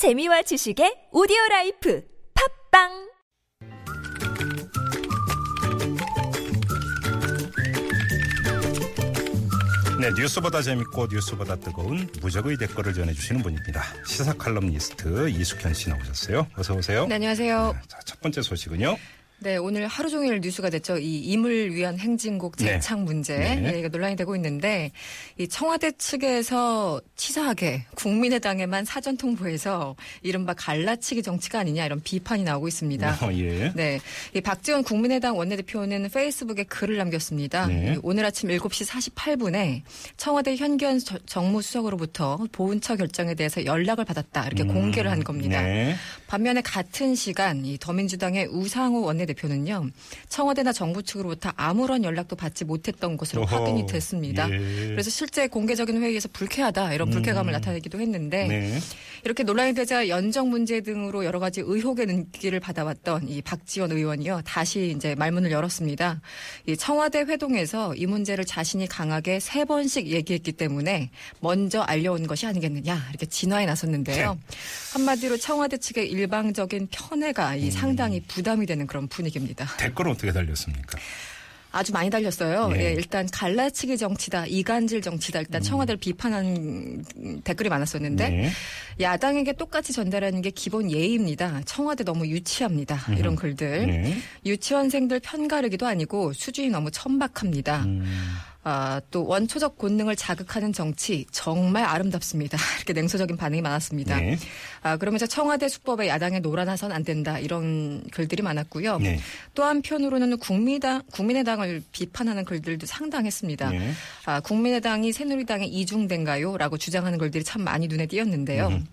재미와 지식의 오디오 라이프 팟빵 네, 뉴스보다 재밌고 뉴스보다 뜨거운 무적의 댓글을 전해주시는 분입니다. 시사 칼럼니스트 이숙현 씨 나오셨어요. 어서 오세요. 네, 안녕하세요. 자, 첫 번째 소식은요. 네, 오늘 하루 종일 뉴스가 됐죠. 이 임을 위한 행진곡 네. 제창 문제 네. 얘기가 논란이 되고 있는데 이 청와대 측에서 치사하게 국민의당에만 사전 통보해서 이른바 갈라치기 정치가 아니냐 이런 비판이 나오고 있습니다. 어, 예. 네. 이 박지원 국민의당 원내대표는 페이스북에 글을 남겼습니다. 네. 이 오늘 아침 7시 48분에 청와대 현기현 저- 정무수석으로부터 보훈처 결정에 대해서 연락을 받았다. 이렇게 공개를 한 겁니다. 음, 네. 반면에 같은 시간 이 더민주당의 우상호 원내 대표는요 청와대나 정부 측으로부터 아무런 연락도 받지 못했던 것으로 어허, 확인이 됐습니다. 예. 그래서 실제 공개적인 회의에서 불쾌하다 이런 불쾌감을 나타내기도 했는데 네. 이렇게 논란이 되자 연정 문제 등으로 여러 가지 의혹의 눈길을 받아왔던 이 박지원 의원이요 다시 이제 말문을 열었습니다. 이 청와대 회동에서 이 문제를 자신이 강하게 세 번씩 얘기했기 때문에 먼저 알려온 것이 아니겠느냐 이렇게 진화에 나섰는데요. 네. 한마디로 청와대 측의 일방적인 편애가 이 상당히 부담이 되는 그런 분 위기입니다. 댓글은 어떻게 달렸습니까? 아주 많이 달렸어요. 예. 예, 일단 갈라치기 정치다, 이간질 정치다. 일단 청와대를 비판하는 댓글이 많았었는데 네. 야당에게 똑같이 전달하는 게 기본 예의입니다. 청와대 너무 유치합니다. 이런 글들. 네. 유치원생들 편가르기도 아니고 수준이 너무 천박합니다. 음. 아, 또 원초적 본능을 자극하는 정치 정말 아름답습니다. 이렇게 냉소적인 반응이 많았습니다. 네. 아, 그러면서 청와대 수법에 야당에 놀아나선 안 된다 이런 글들이 많았고요. 네. 또 한편으로는 국민당, 국민의당을 비판하는 글들도 상당했습니다. 네. 아, 국민의당이 새누리당에 이중된가요? 라고 주장하는 글들이 참 많이 눈에 띄었는데요. 음.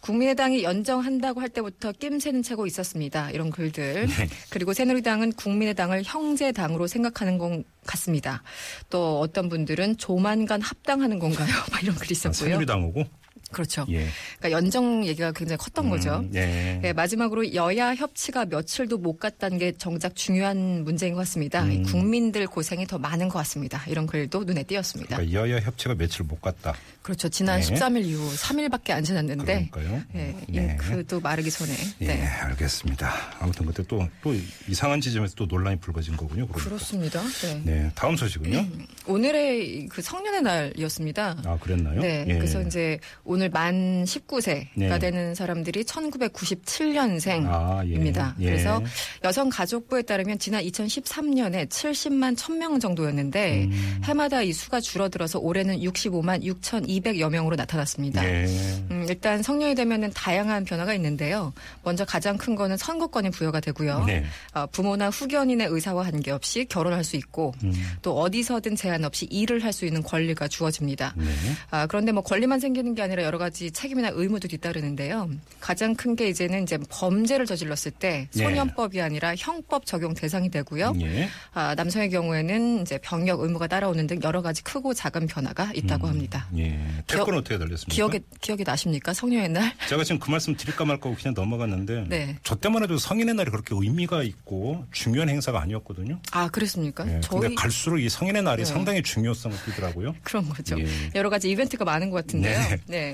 국민의당이 연정한다고 할 때부터 낌새는 채고 있었습니다. 이런 글들. 네. 그리고 새누리당은 국민의당을 형제당으로 생각하는 것 같습니다. 또 어떤 분들은 조만간 합당하는 건가요? 막 이런 글이 아, 있었고요. 새누리당하고 그렇죠. 예. 그러니까 연정 얘기가 굉장히 컸던 거죠. 음, 예. 네, 마지막으로 여야 협치가 며칠도 못 갔다는 게 정작 중요한 문제인 것 같습니다. 음. 이 국민들 고생이 더 많은 것 같습니다. 이런 글도 눈에 띄었습니다. 그러니까 여야 협치가 며칠 못 갔다. 그렇죠. 지난 네. 13일 이후 3일밖에 안 지났는데 그러니까요. 예, 네. 잉크도 마르기 전에. 예, 네. 알겠습니다. 아무튼 그때 또, 또 이상한 지점에서 또 논란이 불거진 거군요. 그러니까. 그렇습니다. 네. 네. 다음 소식은요? 오늘의 그 성년의 날이었습니다. 아, 그랬나요? 네. 예. 그래서 이제 오늘 만 19세가 네. 되는 사람들이 1997년생입니다. 아, 예. 예. 그래서 여성가족부에 따르면 지난 2013년에 70만 1000명 정도였는데 음. 해마다 이 수가 줄어들어서 올해는 65만 6,200여 명으로 나타났습니다. 예. 음, 일단 성년이 되면은 다양한 변화가 있는데요. 먼저 가장 큰 거는 선거권이 부여가 되고요. 네. 어, 부모나 후견인의 의사와 관계없이 결혼할 수 있고 음. 또 어디서든 제한 없이 일을 할 수 있는 권리가 주어집니다. 네. 아, 그런데 뭐 권리만 생기는 게 아니라 여러 가지 책임이나 의무도 뒤따르는데요. 가장 큰 게 이제는 이제 범죄를 저질렀을 때 네. 소년법이 아니라 형법 적용 대상이 되고요. 예. 아, 남성의 경우에는 이제 병역 의무가 따라오는 등 여러 가지 크고 작은 변화가 있다고 합니다. 예. 댓글은 어떻게 달렸습니까? 기억에 기억이 나십니까? 성년의 날? 제가 지금 그 말씀 드릴까 말까 하고 그냥 넘어갔는데 네. 저 때만 해도 성인의 날이 그렇게 의미가 있고 중요한 행사가 아니었거든요. 아, 그랬습니까? 예. 저희 근데 갈수록 이 성인의 날이 네. 상당히 중요성을 띠더라고요. 그런 거죠. 예. 여러 가지 이벤트가 많은 것 같은데요. 네. 네.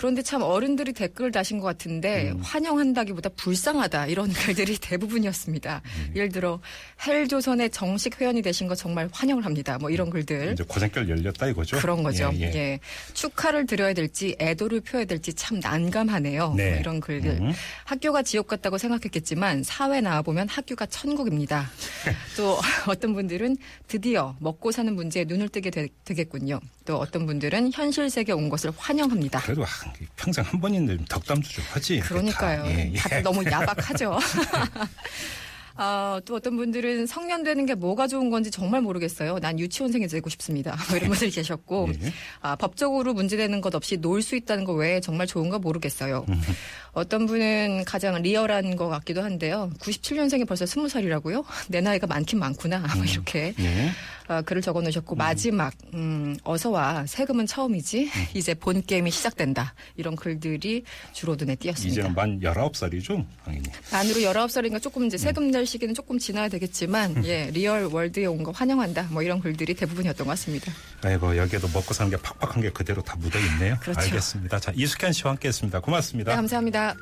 그런데 참 어른들이 댓글 다신 것 같은데 음. 환영한다기보다 불쌍하다 이런 글들이 대부분이었습니다. 음. 예를 들어 헬조선의 정식 회원이 되신 거 정말 환영을 합니다. 뭐 이런 글들. 이제 고생길 열렸다 이거죠. 그런 거죠. 예, 예, 예. 축하를 드려야 될지 애도를 표해야 될지 참 난감하네요. 네. 뭐 이런 글들. 음. 학교가 지옥 같다고 생각했겠지만 사회 나와 보면 학교가 천국입니다. 또 어떤 분들은 드디어 먹고 사는 문제에 눈을 뜨게 되, 겠군요또 어떤 분들은 현실 세계 온 것을 환영합니다. 그래도 한- 평생 한 번인데 덕담도 좀 하지. 그러니까요. 다. 예, 예. 다들 너무 야박하죠. 아, 또 어떤 분들은 성년 되는 게 뭐가 좋은 건지 정말 모르겠어요. 난 유치원생이 되고 싶습니다. 뭐 이런 분들이 계셨고, 예. 아, 법적으로 문제되는 것 없이 놀 수 있다는 거 외에 정말 좋은가 모르겠어요. 어떤 분은 가장 리얼한 것 같기도 한데요. 97년생이 벌써 20살이라고요? 내 나이가 많긴 많구나. 뭐 이렇게 예. 아, 글을 적어 놓으셨고, 마지막, 음, 어서와 세금은 처음이지. 음. 이제 본 게임이 시작된다. 이런 글들이 주로 눈에 띄었습니다. 이제는 만 19살이죠, 당연히. 만으로 19살인가 조금 이제 세금 낼 시기는 조금 지나야 되겠지만 예 real world에 온 거 환영한다 뭐 이런 글들이 대부분이었던 것 같습니다. 아이고 여기에도 먹고 사는 게 팍팍한 게 그대로 다 묻어 있네요. 그렇죠. 알겠습니다. 자 이숙현 씨와 함께했습니다. 고맙습니다. 네, 감사합니다.